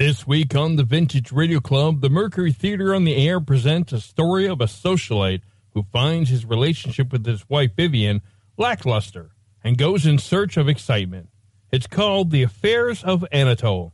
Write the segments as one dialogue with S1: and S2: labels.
S1: This week on the Vintage Radio Club, the Mercury Theater on the Air presents a story of a socialite who finds his relationship with his wife Vivian lackluster and goes in search of excitement. It's called The Affairs of Anatole.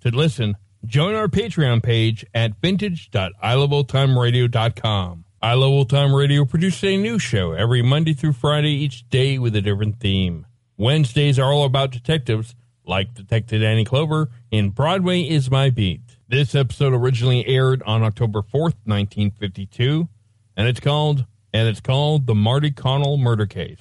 S1: To listen, join our Patreon page at vintage.iloveoldtimeradio.com. I Love Old Time Radio produces a new show every Monday through Friday, each day with a different theme. Wednesdays are all about detectives, like Detective Danny Clover in Broadway is My Beat. This episode originally aired on October 4th, 1952, and it's called and it's called The Marty Connell Murder Case.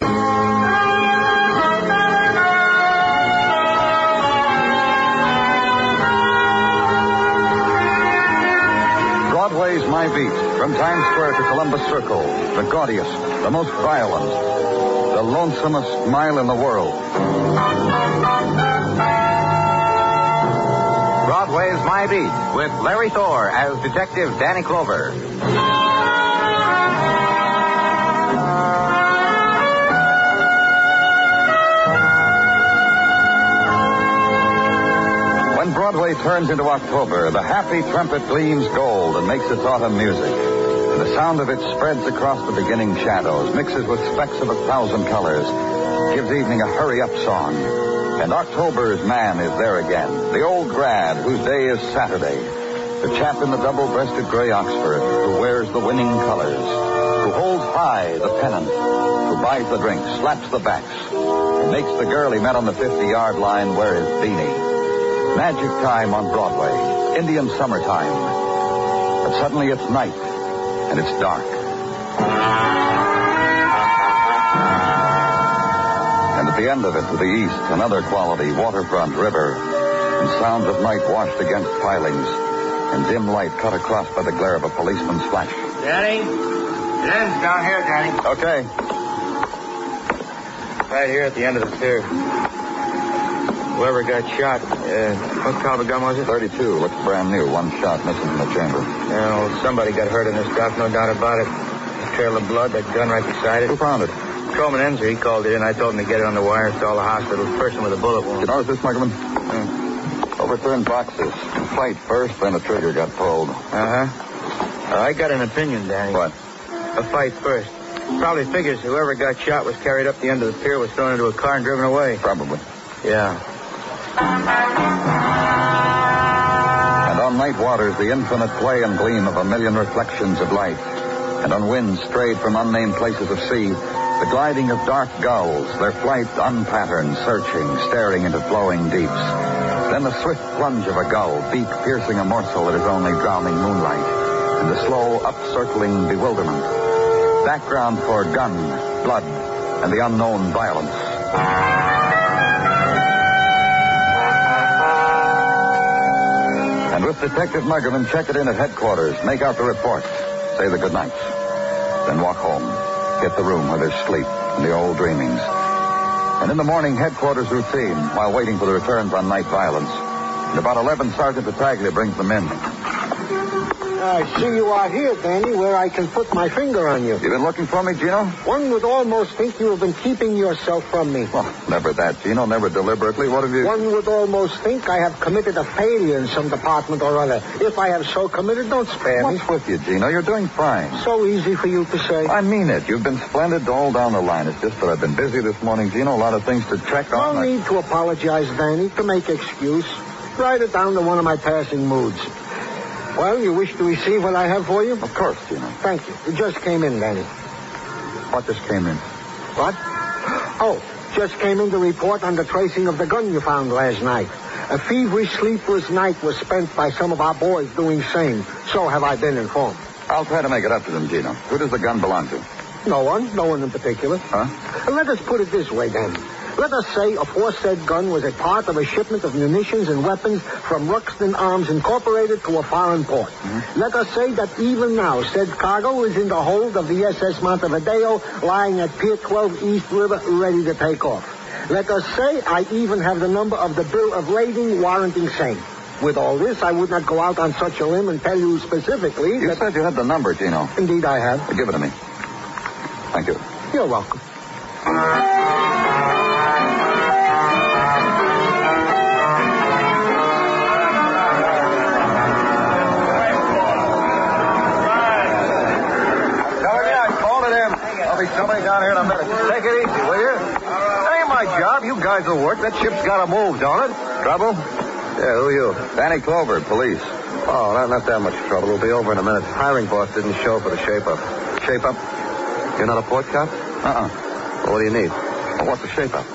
S2: Broadway's My Beat, from Times Square to Columbus Circle, the gaudiest, the most violent, the lonesomest mile in the world.
S3: Broadway's My Beat with Larry Thor as Detective Danny Clover.
S2: When Broadway turns into October, the happy trumpet gleams gold and makes its autumn music. And the sound of it spreads across the beginning shadows, mixes with specks of a thousand colors, gives evening a hurry up song. And October's man is there again, the old grad whose day is Saturday, the chap in the double breasted gray Oxford who wears the winning colors, who holds high the pennant, who buys the drinks, slaps the backs, and makes the girl he met on the 50 yard line wear his beanie. Magic time on Broadway, Indian summertime. But suddenly it's night, and it's dark. The end of it, to the east, another quality waterfront river, and sounds of night washed against pilings, and dim light cut across by the glare of a policeman's flash.
S4: Danny? It ends down here, Danny.
S2: Okay.
S4: Right here at the end of the pier. Whoever got shot, uh, what caliber gun was it?
S2: 32, looks brand new. One shot missing from the chamber.
S4: You know, somebody got hurt in this dock, no doubt about it. The trail of blood, that gun right beside it.
S2: Who found it?
S4: Coleman Enzer, he called it in. I told him to get it on the wire to all the hospitals. Person with a bullet
S2: You
S4: wound.
S2: notice this, Muggavan? Overturned boxes. Fight first, then a trigger got pulled.
S4: Uh-huh. Uh, I got an opinion, Danny.
S2: What?
S4: A fight first. Probably figures whoever got shot was carried up the end of the pier, was thrown into a car and driven away.
S2: Probably.
S4: Yeah.
S2: And on night waters, the infinite play and gleam of a million reflections of light. And on winds strayed from unnamed places of sea, the gliding of dark gulls, their flight unpatterned, searching, staring into flowing deeps. Then the swift plunge of a gull, beak piercing a morsel that is only drowning moonlight, and the slow upcircling bewilderment. Background for gun, blood, and the unknown violence. And with Detective Muggavan, check it in at headquarters, make out the report, say the good nights, then walk home, hit the room where there's sleep and the old dreamings. And in the morning, headquarters routine while waiting for the returns on night violence. And about 11, Sergeant Tartaglia brings them in.
S5: I see you are here, Danny, where I can put my finger on you.
S2: You've been looking for me, Gino?
S5: One would almost think you have been keeping yourself from me.
S2: Well, never that, Gino. Never deliberately. What have you...
S5: One would almost think I have committed a failure in some department or other. If I have so committed, don't spare me.
S2: What's with you, Gino? You're doing fine.
S5: So easy for you to say.
S2: I mean it. You've been splendid all down the line. It's just that I've been busy this morning, Gino. A lot of things to check on.
S5: No
S2: I-
S5: need to apologize, Danny, to make excuse. Write it down to one of my passing moods. Well, you wish to receive what I have for you?
S2: Of course, Gino.
S5: Thank you. It just came in, Danny.
S2: What just came in?
S5: What? Oh, just came in to report on the tracing of the gun you found last night. A feverish, sleepless night was spent by some of our boys doing same. So have I been informed.
S2: I'll try to make it up to them, Gino. Who does the gun belong to?
S5: No one, no one in particular.
S2: Huh?
S5: Let us put it this way, then. Let us say aforesaid gun was a part of a shipment of munitions and weapons from Ruxton Arms Incorporated to a foreign port. Mm-hmm. Let us say that even now said cargo is in the hold of the SS Montevideo lying at Pier 12 East River ready to take off. Let us say I even have the number of the bill of lading warranting same. With all this, I would not go out on such a limb and tell you specifically
S2: You
S5: that...
S2: said you had the number, Gino.
S5: Indeed, I have.
S2: Give it to me. Thank you.
S5: You're welcome.
S4: You guys will work. That ship's got to move, don't it? Trouble? Yeah, who are you?
S2: Danny Clover, police.
S4: Oh, not, not that much trouble. We'll be over in a minute. Hiring boss didn't show for the shape-up. Shape-up? You're not a port cop?
S2: Uh-uh.
S4: Well, what do you need?
S2: Well, what's the shape-up?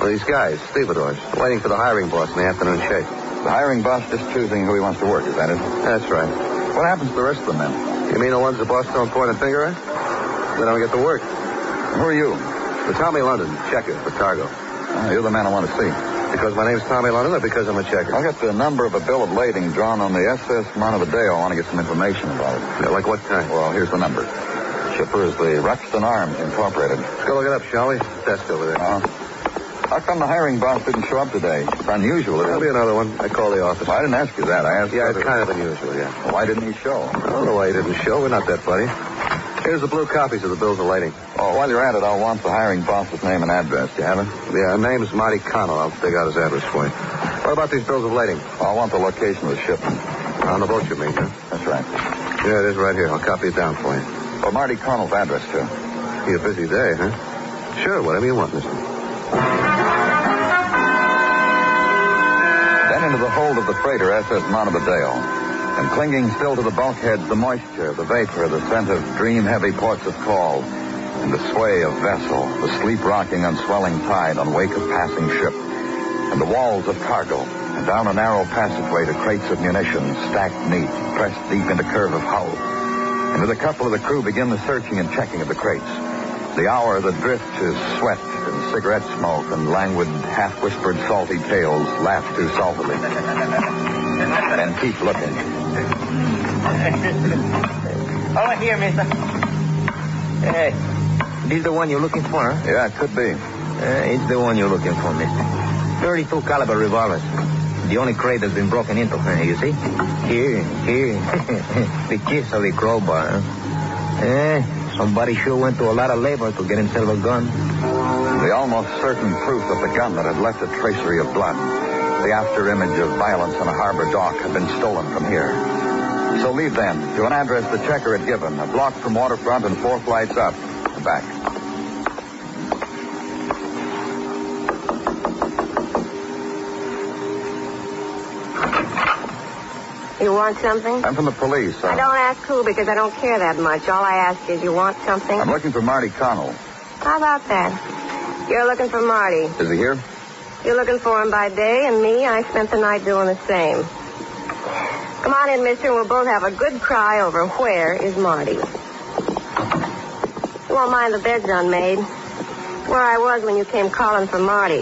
S4: Well, these guys, stevedores, waiting for the hiring boss in the afternoon shape.
S2: The hiring boss just choosing who he wants to work, is that it?
S4: That's right.
S2: What happens to the rest of the men?
S4: You mean the ones the boss don't point a finger at? They don't get to work.
S2: Who are you?
S4: The Tommy London, checker for cargo.
S2: Oh, you're the man I want to see.
S4: Because my name's Tommy London or because I'm a checker?
S2: I'll get the number of a bill of lading drawn on the SS Montevideo. I want to get some information about it.
S4: Yeah, like what kind?
S2: Well, here's the number. Shipper is the Ruxton Arms Incorporated.
S4: Let's go look it up, shall we? Desk over there.
S2: Uh, how come the hiring boss didn't show up today? It's unusual.
S4: There'll be another one. I called the office.
S2: Well, I didn't ask you that. I asked
S4: Yeah, it's kind of unusual, yeah.
S2: Why didn't he show?
S4: I don't know why he didn't show. We're not that buddy. Here's the blue copies of the bills of lading.
S2: Oh, while you're at it, I'll want the hiring boss's name and address. Do you have it?
S4: Yeah, name's Marty Connell. I'll dig out his address for you. What about these bills of lading?
S2: I want the location of the shipment.
S4: On the boat, you mean, huh?
S2: That's right.
S4: Yeah, it is right here. I'll copy it down for you.
S2: Well, Marty Connell's address, too.
S4: Be a busy day, huh? Sure, whatever you want, mister.
S2: Then into the hold of the freighter SS Montevideo. And clinging still to the bulkheads, the moisture, the vapor, the scent of dream-heavy ports of call, and the sway of vessel, the sleep-rocking on swelling tide on wake of passing ship, and the walls of cargo, and down a narrow passageway to crates of munitions, stacked neat, pressed deep into curve of hull. And with a couple of the crew begin the searching and checking of the crates. The hour that drifts is sweat and cigarette smoke and languid, half-whispered salty tales laugh too saltily. and keep looking.
S3: Over here, mister. Hey, this is the one you're looking for, huh?
S2: Yeah, it could be.
S3: Uh, it's the one you're looking for, mister. 32 caliber revolvers. The only crate that's been broken into, you see? Here, here. the chips of the crowbar, huh? Eh, somebody sure went to a lot of labor to get himself a gun.
S2: The almost certain proof of the gun that had left a tracery of blood. The after image of violence on a harbor dock had been stolen from here. So leave then to an address the checker had given, a block from waterfront and four flights up and back.
S6: You want something?
S2: I'm from the police. Uh,
S6: I don't ask who because I don't care that much. All I ask is you want something?
S2: I'm looking for Marty Connell.
S6: How about that? You're looking for Marty.
S2: Is he here?
S6: You're looking for him by day, and me, I spent the night doing the same. Come on in, mister, and we'll both have a good cry over where is Marty. You won't mind the bed's unmade. Where I was when you came calling for Marty.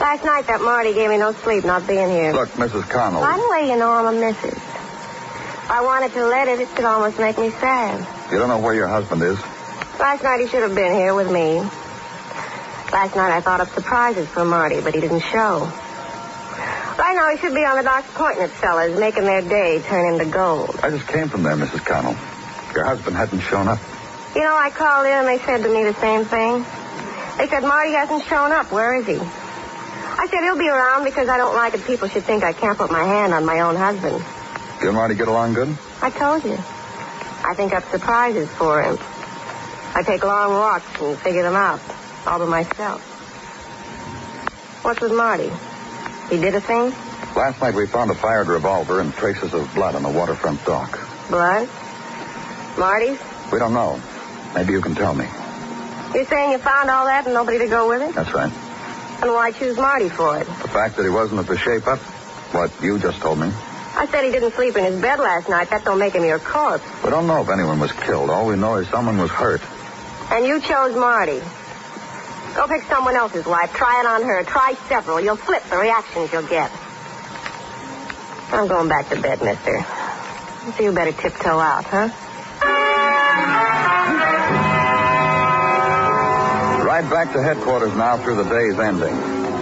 S6: Last night, that Marty gave me no sleep not being here.
S2: Look, Mrs. Connell.
S6: By the way, you know I'm a missus. If I wanted to let it, it could almost make me sad.
S2: You don't know where your husband is?
S6: Last night he should have been here with me. Last night I thought up surprises for Marty, but he didn't show. Right now, he should be on the docks Doc's Point fellas, making their day turn into gold.
S2: I just came from there, Mrs. Connell. Your husband hadn't shown up.
S6: You know, I called in and they said to me the same thing. They said Marty hasn't shown up. Where is he? I said he'll be around because I don't like it people should think I can't put my hand on my own husband.
S2: And Marty get along good?
S6: I told you. I think up surprises for him. I take long walks and figure them out, all by myself. What's with Marty? He did a thing?
S2: Last night we found a fired revolver and traces of blood on the waterfront dock.
S6: Blood? Marty's?
S2: We don't know. Maybe you can tell me.
S6: You're saying you found all that and nobody to go with it?
S2: That's right.
S6: And why choose Marty for it?
S2: The fact that he wasn't at the shape up, what you just told me.
S6: I said he didn't sleep in his bed last night. That don't make him your corpse.
S2: We don't know if anyone was killed. All we know is someone was hurt.
S6: And you chose Marty. Go pick someone else's wife. Try it on her. Try several. You'll flip the reactions you'll get. I'm going back to bed, mister. So you better tiptoe out, huh?
S2: Ride back to headquarters now through the day's ending.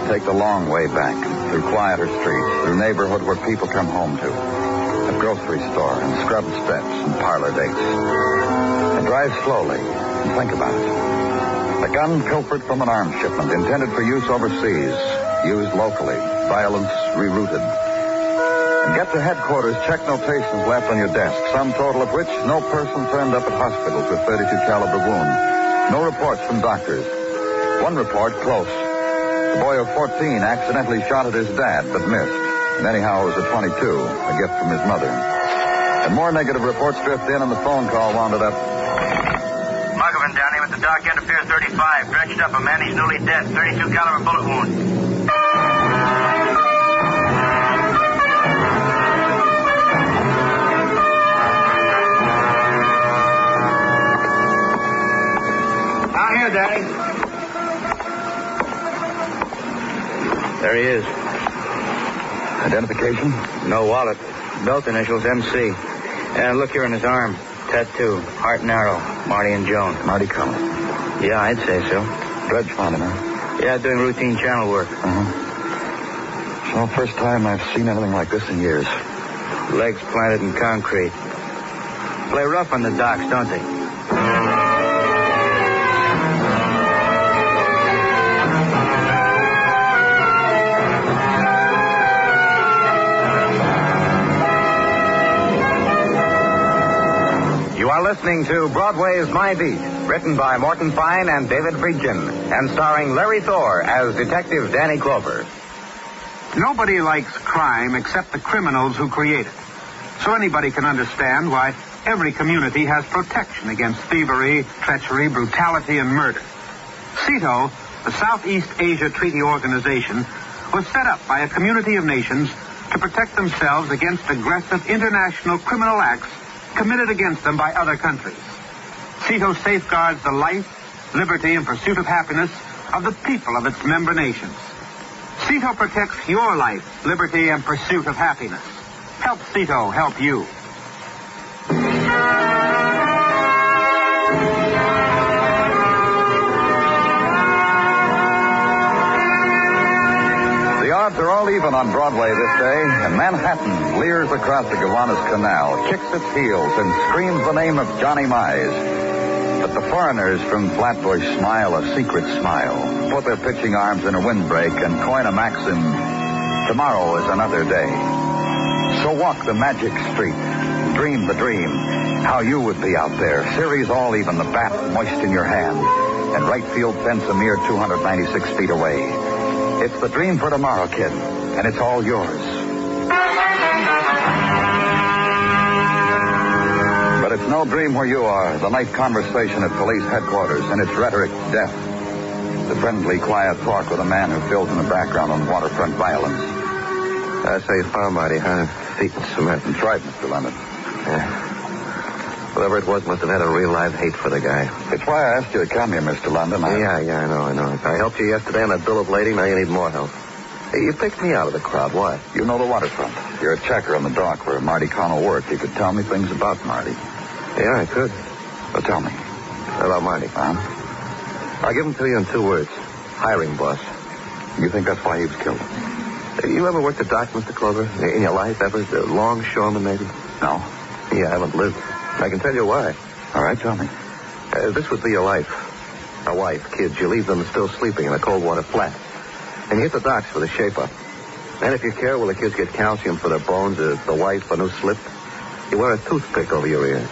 S2: Take the long way back, through quieter streets, through neighborhood where people come home to. A grocery store and scrubbed steps and parlor dates. And drive slowly and think about it. A gun pilfered from an arms shipment intended for use overseas, used locally, violence rerouted. And get to headquarters, check notations left on your desk, sum total of which no person turned up at hospitals with 32 caliber wound. No reports from doctors. One report close. The boy of 14 accidentally shot at his dad, but missed. And anyhow, it was a 22, a gift from his mother. And more negative reports drift in, and the phone call wounded up.
S7: The dock end of Pier 35. Dredged up a man. He's newly dead. 32 caliber bullet wound. Down here, Daddy.
S3: There he is.
S2: Identification?
S3: No wallet. Belt initials MC. And look here in his arm. Tattoo. Heart and arrow. Marty and Joan.
S2: Marty Connell.
S3: Yeah, I'd say so.
S2: Dredge him, huh?
S3: Yeah, doing routine channel work.
S2: Uh-huh. So, first time I've seen anything like this in years.
S3: Legs planted in concrete. Play rough on the docks, don't they?
S4: Listening to Broadway's My Beat, written by Morton Fine and David Friedkin, and starring Larry Thor as Detective Danny Clover.
S8: Nobody likes crime except the criminals who create it. So anybody can understand why every community has protection against thievery, treachery, brutality, and murder. SEATO, the Southeast Asia Treaty Organization, was set up by a community of nations to protect themselves against aggressive international criminal acts committed against them by other countries. SEATO safeguards the life, liberty, and pursuit of happiness of the people of its member nations. SEATO protects your life, liberty, and pursuit of happiness. Help SEATO help you.
S2: 11 on Broadway this day, and Manhattan leers across the Gowanus Canal, kicks its heels, and screams the name of Johnny Mize. But the foreigners from Flatbush smile a secret smile, put their pitching arms in a windbreak, and coin a maxim, tomorrow is another day. So walk the magic street, dream the dream, how you would be out there, series all even, the bat moist in your hand, and right field fence a mere 296 feet away. It's the dream for tomorrow, kid and it's all yours. But it's no dream where you are. The night conversation at police headquarters and its rhetoric death. The friendly, quiet talk with a man who fills in the background on waterfront violence.
S3: I say found Marty, huh? Feet in cement.
S2: That's right, Mr. London.
S3: Yeah. Whatever it was must have had a real live hate for the guy.
S2: It's why I asked you to come here, Mr. London. I...
S3: Yeah, yeah, I know, I know. I helped you yesterday on that bill of lading. Now you need more help. You picked me out of the crowd. Why?
S2: You know the waterfront. You're a checker on the dock where Marty Connell worked. You could tell me things about Marty.
S3: Yeah, I could.
S2: Well, tell me.
S3: About Marty.
S2: Huh?
S3: I'll give him to you in two words. Hiring boss.
S2: You think that's why he was killed?
S4: You ever worked a dock, Mr. Clover? In your life, ever? A longshoreman, maybe?
S2: No.
S4: Yeah, I haven't lived. I can tell you why.
S2: All right, tell me.
S4: Uh, this would be your life. A wife, kids. You leave them still sleeping in a cold water flat. And you hit the docks for the shape-up. And if you care, will the kids get calcium for their bones or the wife a new slip? You wear a toothpick over your ear.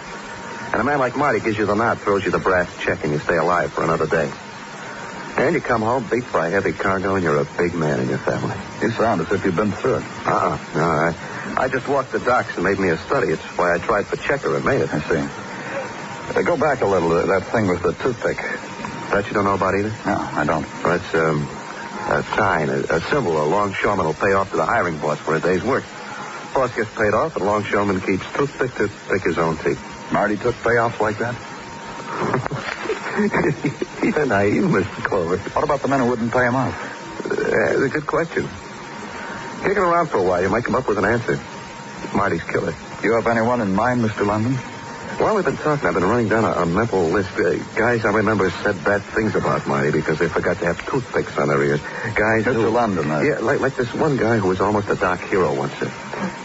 S4: And a man like Marty gives you the nod, throws you the brass check, and you stay alive for another day. And you come home beat by heavy cargo, and you're a big man in your family.
S2: You sound as if you've been through it.
S4: Uh-uh. No, I, I just walked the docks and made me a study. It's why I tried for checker and made it.
S2: I see. Uh, go back a little. Uh, that thing with the toothpick.
S4: That you don't know about either?
S2: No, I don't.
S4: Well, it's um, a sign, a, a symbol. A longshoreman will pay off to the hiring boss for a day's work. Boss gets paid off, and longshoreman keeps toothpick to pick his own teeth.
S2: Marty took payoffs like that?
S4: You're naive, Mr. Clover.
S2: What about the men who wouldn't pay him off?
S4: Uh, a good question. Kicking around for a while, you might come up with an answer. Marty's killer.
S2: You have anyone in mind, Mr. London?
S4: While we've been talking, I've been running down a, a mental list. Uh, guys I remember said bad things about Marty because they forgot to have toothpicks on their ears. Guys
S2: Mr.
S4: who...
S2: London, uh...
S4: Yeah, like, like this one guy who was almost a dock hero once. Uh,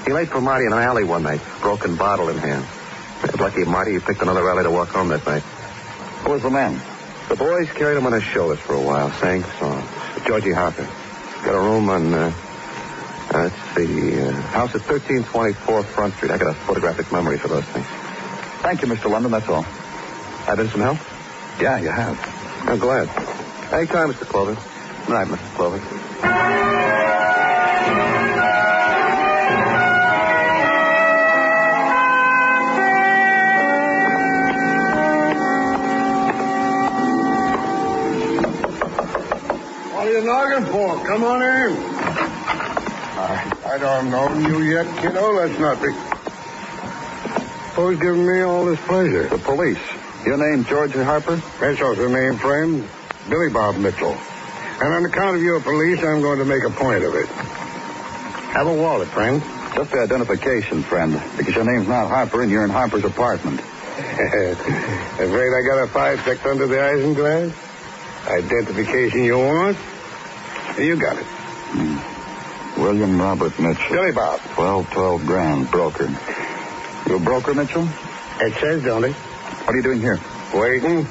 S4: he laid for Marty in an alley one night, broken bottle in hand. Lucky Marty he picked another alley to walk home that night.
S2: Who was the man?
S4: The boys carried him on their shoulders for a while, sang songs. Georgie Harper. Got a room on, uh, uh, let's see, uh, house at 1324 Front Street. I got a photographic memory for those things.
S2: Thank you, Mr. London. That's all.
S4: I've been some help?
S2: Yeah, you have.
S4: I'm glad. Anytime, Mr. Clover. Good night, Mr. Clover.
S9: What are you knocking for? Come on in. I, I don't know you yet, kiddo. That's nothing. Oh, Who's giving me all this pleasure?
S2: The police. Your name, George Harper?
S9: Mitchell's the name, friend. Billy Bob Mitchell. And on account of your police, I'm going to make a point of it. Have a wallet, friend.
S2: Just the identification, friend, because your name's not Harper and you're in Harper's apartment.
S9: Afraid I got a five tucked under the isinglass? Identification you want? You got it. Hmm.
S2: William Robert Mitchell.
S9: Billy Bob.
S2: 12, 12 grand, broker. You a broker, Mitchell?
S9: It says, don't it?
S2: What are you doing here?
S9: Waiting.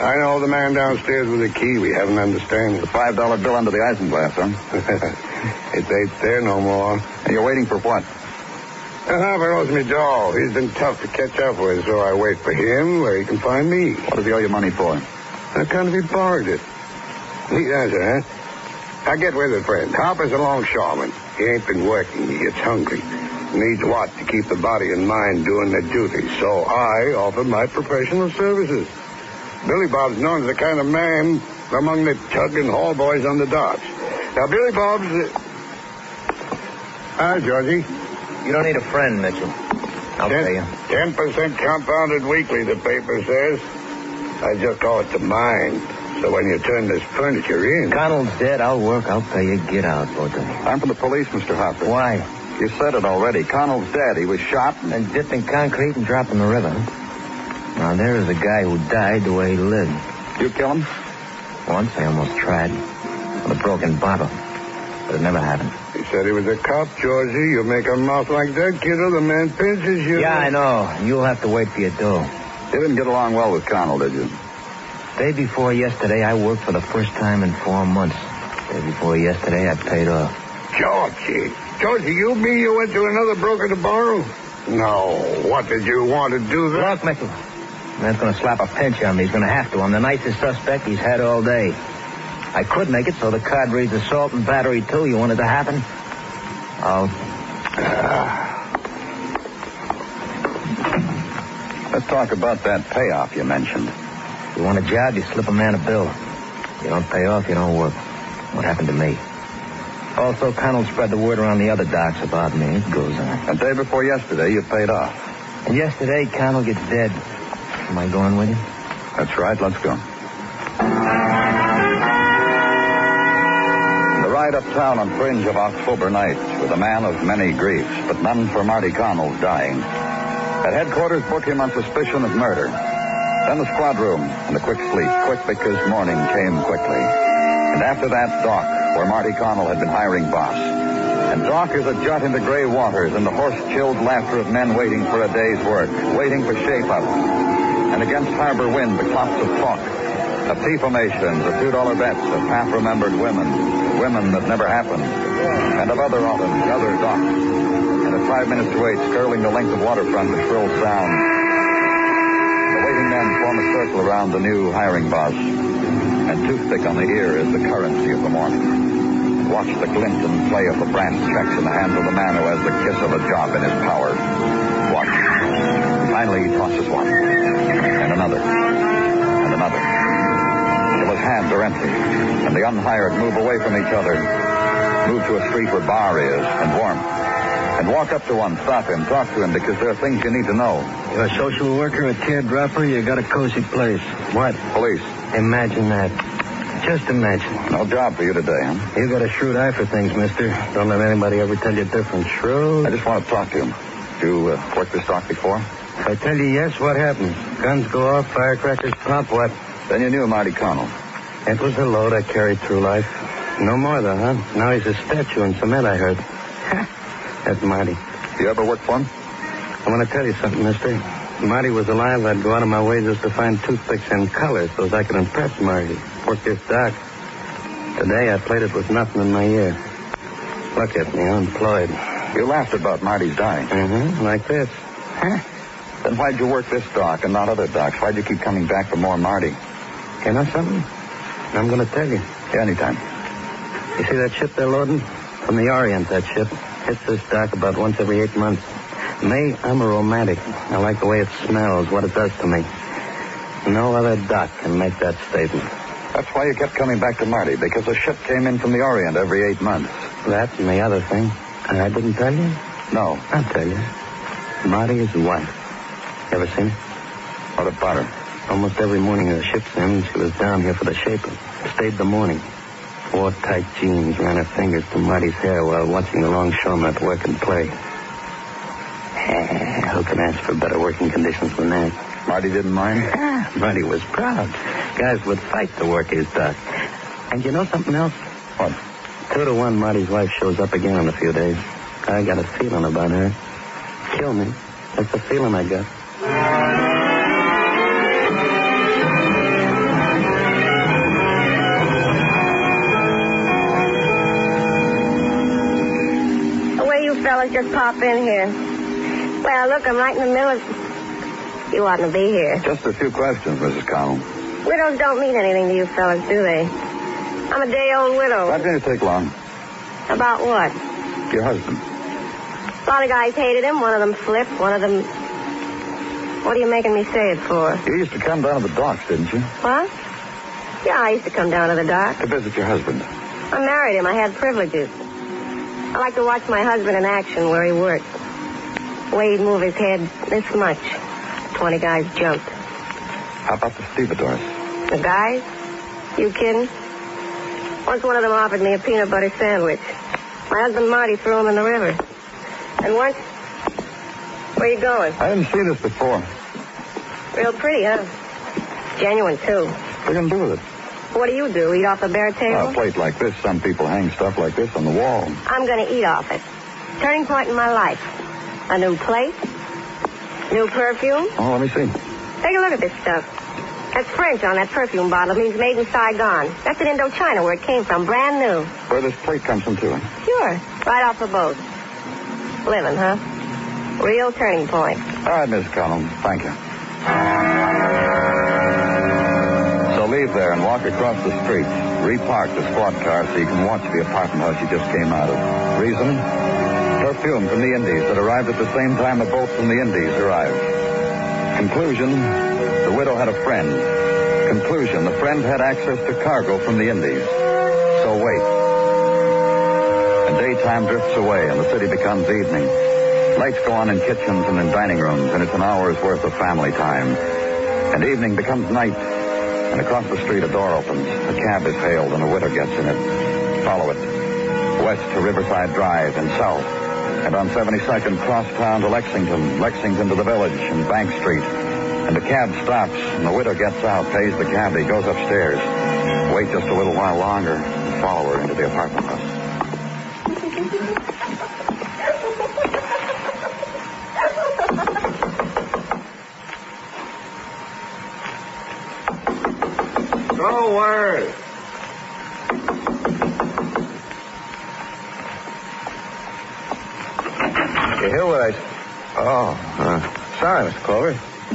S9: I know the man downstairs with the key. We haven't understanding.
S2: The $5 bill under the isinglass, huh?
S9: it ain't there no more.
S2: And you're waiting for what?
S9: Uh, Harper owes me dough. He's been tough to catch up with, so I wait for him where he can find me.
S2: What does he owe you money for?
S9: I kind of he borrowed it. Neat answer, huh? I get with it, friend. Harper's a longshoreman. He ain't been working. He gets hungry. Needs what to keep the body and mind doing their duty. So I offer my professional services. Billy Bob's known as the kind of man among the tug and haul boys on the docks. Now, Billy Bob's. Uh... Hi, Georgie.
S3: You don't need a friend, Mitchell. I'll
S9: Ten-
S3: pay you.
S9: Ten percent compounded weekly, the paper says. I just call it to mind. So when you turn this furniture in.
S3: Connell's dead. I'll work. I'll pay you. Get out, both of you.
S2: I'm from the police, Mr. Hopper.
S3: Why?
S2: You said it already. Connell's dead. He was shot and...
S3: Dipped in concrete and dropped in the river. Now, there is a guy who died the way he lived.
S2: You kill him?
S3: Once I almost tried. With a broken bottle. But it never happened.
S9: He said he was a cop, Georgie. You make a mouth like that, kiddo, the man pinches you.
S3: Yeah, I know. You'll have to wait for your dough.
S2: You didn't get along well with Connell, did you?
S3: Day before yesterday, I worked for the first time in four months. Day before yesterday, I paid off.
S9: Georgie. Georgie, you mean you went to another broker to borrow? No. What did you want to do that?
S3: Look, Mitchell. Man's gonna slap a pinch on me. He's gonna have to. I'm the nicest suspect he's had all day. I could make it so the card reads assault and battery too. You want it to happen? I'll.
S2: Let's talk about that payoff you mentioned.
S3: You want a job, you slip a man a bill. You don't pay off, you don't work. What happened to me? Also, Connell spread the word around the other docks about me. It goes on.
S2: The day before yesterday, you paid off.
S3: And yesterday, Connell gets dead. Am I going with you?
S2: That's right. Let's go. The ride uptown on fringe of October night with a man of many griefs, but none for Marty Connell's dying. At headquarters, book him on suspicion of murder. Then the squad room and a quick sleep. Quick because morning came quickly. And after that, dock, where Marty Connell had been hiring boss. And dock is a jut into gray waters and the horse-chilled laughter of men waiting for a day's work, waiting for shape-up. And against harbor wind, the clots of talk, of tea formations, of two-dollar bets, of half-remembered women, women that never happened, and of other autumns, other docks. And at five minutes to eight, skirling the length of waterfront, the shrill sound. The waiting men form a circle around the new hiring boss. And toothpick on the ear is the currency of the morning. Watch the glint and play of the brass checks in the hands of the man who has the kiss of a job in his power. Watch. Finally, he tosses one. And another. And another. Till his hands are empty. And the unhired move away from each other. Move to a street where bar is and warmth. And walk up to one, stop him, talk to him, because there are things you need to know.
S10: You're a social worker, a teardropper, you got a cozy place. What?
S2: Police.
S10: Imagine that. Just imagine.
S2: No job for you today, huh?
S10: You got a shrewd eye for things, mister. Don't let anybody ever tell you different. Shrewd.
S2: I just want to talk to him. You uh, work this dock before?
S10: If I tell you yes, what happens? Guns go off, firecrackers pop, what?
S2: Then you knew Marty Connell.
S10: It was a load I carried through life. No more, though, huh? Now he's a statue in cement, I heard. That's Marty.
S2: You ever worked for him?
S10: I want to tell you something, mister. If Marty was alive, I'd go out of my way just to find toothpicks and colors so as I could impress Marty. Work this dock. Today, I played it with nothing in my ear. Look at me, unemployed.
S2: You laughed about Marty's dying.
S10: Mm-hmm, like this.
S2: Huh? Then why'd you work this dock and not other docks? Why'd you keep coming back for more Marty?
S10: You know something? I'm going to tell you.
S2: Yeah, anytime.
S10: You see that ship they're loading? From the Orient, that ship. Hits this dock about once every eight months. Me, I'm a romantic. I like the way it smells, what it does to me. No other dock can make that statement.
S2: That's why you kept coming back to Marty, because a ship came in from the Orient every eight months.
S10: That and the other thing. And I didn't tell you?
S2: No.
S10: I'll tell you. Marty is wife. Ever seen her?
S2: What about her?
S10: Almost every morning in the ship's in, she was down here for the shaping. Stayed the morning. Wore tight jeans, ran her fingers through Marty's hair while watching the longshoremen at work and play. Eh, Who can ask for better working conditions than that?
S2: Marty didn't mind?
S10: Ah, Marty was proud. Guys would fight to work his dock. And you know something else?
S2: What?
S10: Two to one, Marty's wife shows up again in a few days. I got a feeling about her. Kill me. That's the feeling I got.
S6: The way you fellas just pop in here. Well, look, I'm right in the middle of... You oughtn't to be here.
S2: Just a few questions, Mrs. Connell.
S6: Widows don't mean anything to you fellas, do they? I'm a day-old widow.
S2: Going to take long.
S6: About what?
S2: Your husband.
S6: A lot of guys hated him. One of them flipped. One of them... What are you making me say it for?
S2: You used to come down to the docks, didn't you?
S6: What? Yeah, I used to come down to the dock.
S2: To visit your husband.
S6: I married him. I had privileges. I like to watch my husband in action where he worked. Way move his head this much. Twenty guys jumped.
S2: How about the stevedores?
S6: The guys? You kidding? Once one of them offered me a peanut butter sandwich. My husband Marty threw him in the river. And once... Where you going?
S2: I didn't see this before.
S6: Real pretty, huh? Genuine, too.
S2: What are you going to do with it?
S6: What do you do? Eat off the bare table?
S2: A plate like this. Some people hang stuff like this on the wall.
S6: I'm going to eat off it. Turning point in my life. A new plate. New perfume.
S2: Oh, let me see.
S6: Take a look at this stuff. That's French on that perfume bottle. It means made in Saigon. That's in Indochina where it came from. Brand new.
S2: Where this plate comes from, too.
S6: Sure. Right off the boat. Living, huh? Real turning point.
S2: All right, Miss Connell. Thank you. So leave there and walk across the street. Repark the squad car so you can watch the apartment house you just came out of. Reason? Perfume from the Indies that arrived at the same time a boat from the Indies arrived. Conclusion, the widow had a friend. Conclusion, the friend had access to cargo from the Indies. So wait. And daytime drifts away and the city becomes evening. Lights go on in kitchens and in dining rooms, and it's an hour's worth of family time. And evening becomes night, and across the street a door opens. A cab is hailed, and a widow gets in it. Follow it. West to Riverside Drive, and south and on 72nd Cross Town to Lexington, Lexington to the village and Bank Street. And the cab stops, and the widow gets out, pays the cabbie, goes upstairs. Wait just a little while longer, and follow her into the apartment house.
S4: No worries.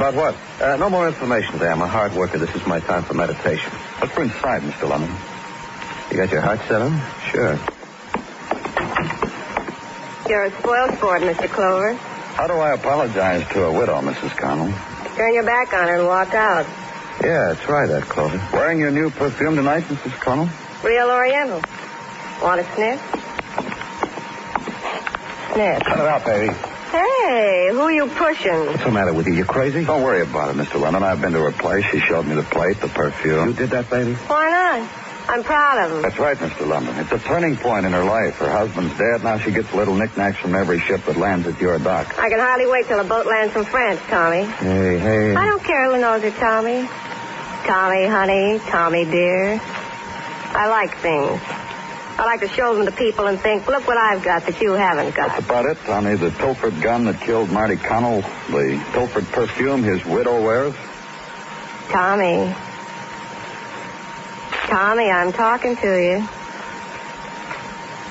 S4: About what? Uh, no more information there. I'm a hard worker. This is my time for meditation.
S2: Look for inside, Mr. London.
S4: You got your heart set on? Sure.
S6: You're a spoiled sport, Mr. Clover.
S2: How do I apologize to a widow, Mrs. Connell?
S6: Turn your back on her and walk out.
S4: Yeah, try that, Clover.
S2: Wearing your new perfume tonight, Mrs. Connell?
S6: Real Oriental. Want a sniff? Sniff.
S2: Cut it out, baby.
S6: Hey, who are you pushing?
S4: What's the matter with you? You crazy?
S2: Don't worry about it, Mr. London. I've been to her place. She showed me the plate, the perfume.
S4: You did that, baby?
S6: Why not? I'm proud of him.
S2: That's right, Mr. London. It's a turning point in her life. Her husband's dead. Now she gets little knickknacks from every ship that lands at your dock.
S6: I can hardly wait till the boat lands from France, Tommy.
S4: Hey, hey.
S6: I don't care who knows her, Tommy. Tommy, honey, Tommy, dear. I like things. I like to show them to people and think, look what I've got that you haven't got.
S2: That's about it, Tommy. The Tilford gun that killed Marty Connell, the Tilford perfume his widow wears.
S6: Tommy. Tommy, I'm talking to you.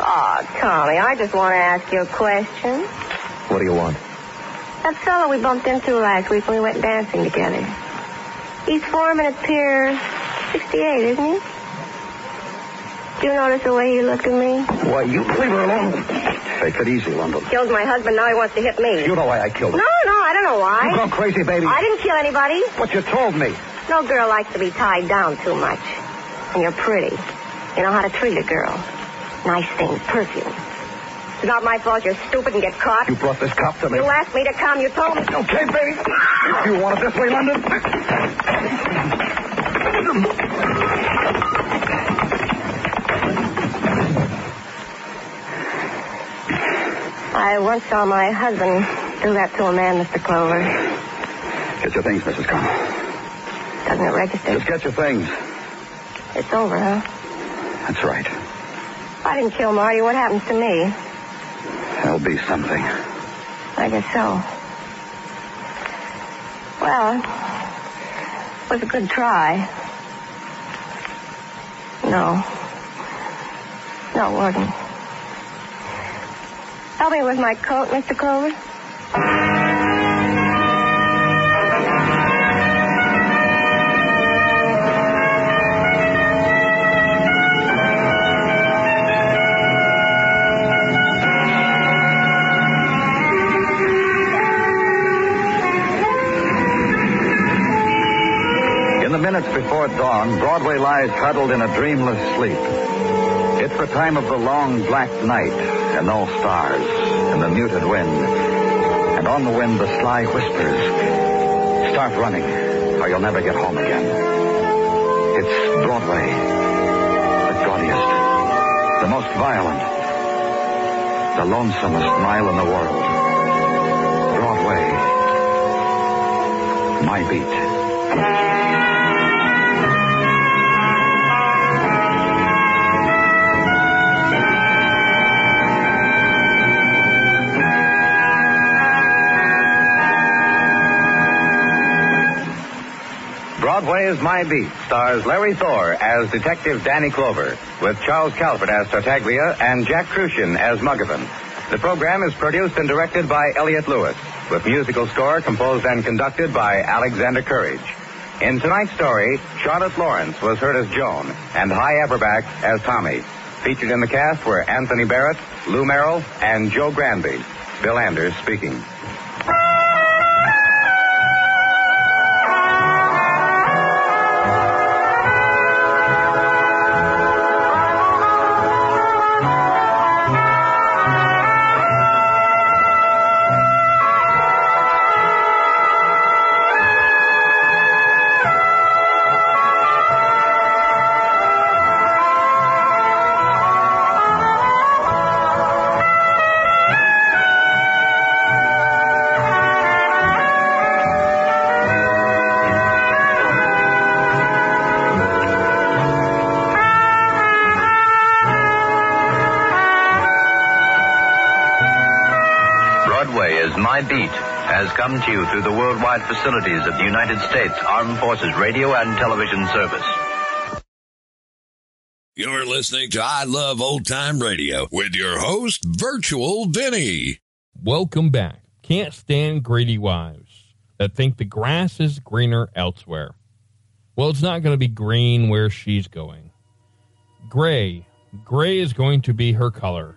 S6: Oh, Tommy, I just want to ask you a question.
S4: What do you want?
S6: That fellow we bumped into last week when we went dancing together. He's foreman at Pier 68, isn't he? Do you notice the way he looked at me?
S4: Why, you leave her alone.
S2: Take it easy, London.
S6: Killed my husband, now he wants to hit me.
S4: You know why I killed
S6: him.
S4: No,
S6: no, I don't know why.
S4: You gone crazy, baby.
S6: I didn't kill anybody.
S4: What you told me.
S6: No girl likes to be tied down too much. And you're pretty. You know how to treat a girl. Nice things, perfume. It's not my fault you're stupid and get caught.
S4: You brought this cop to me.
S6: You asked me to come. You told me.
S4: Okay, baby. If you want it this way, London.
S6: I once saw my husband do that to a man, Mr. Clover.
S2: Get your things, Mrs. Connell.
S6: Doesn't it register?
S2: Just get your things.
S6: It's over, huh?
S2: That's right.
S6: I didn't kill Marty. What happens to me?
S2: There'll be something.
S6: I guess so. Well, it was a good try. No. No, it wasn't. Help me with my coat, Mr. Clover.
S2: In the minutes before dawn, Broadway lies huddled in a dreamless sleep. It's the time of the long black night and no stars and the muted wind. And on the wind, the sly whispers. Start running, or you'll never get home again. It's Broadway, the gaudiest, the most violent, the lonesomest mile in the world. Broadway, my beat.
S11: Broadway is My Beat stars Larry Thor as Detective Danny Clover, with Charles Calvert as Tartaglia and Jack Kruschen as Muggavan. The program is produced and directed by Elliott Lewis, with musical score composed and conducted by Alexander Courage. In tonight's story, Charlotte Lawrence was heard as Joan and Hy Averback as Tommy. Featured in the cast were Anthony Barrett, Lou Merrill, and Joe Granby. Bill Anders speaking.
S12: Has come to you through the worldwide facilities of the United States Armed Forces Radio and Television Service.
S13: You're listening to I Love Old Time Radio with your host, Virtual Vinny.
S1: Welcome back. Can't stand greedy wives that think the grass is greener elsewhere. Well, it's not going to be green where she's going. Gray. Gray is going to be her color.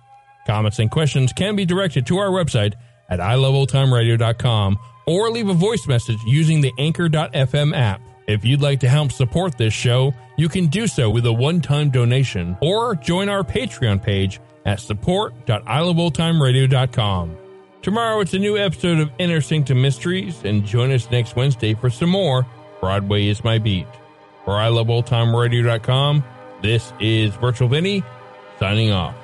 S1: Comments and questions can be directed to our website at iloveoldtimeradio.com or leave a voice message using the Anchor.fm app. If you'd like to help support this show, you can do so with a one-time donation or join our Patreon page at support.iloveoldtimeradio.com. Tomorrow it's a new episode of Inner Sanctum Mysteries, and join us next Wednesday for some more Broadway is My Beat. For iloveoldtimeradio.com, this is Virtual Vinny, signing off.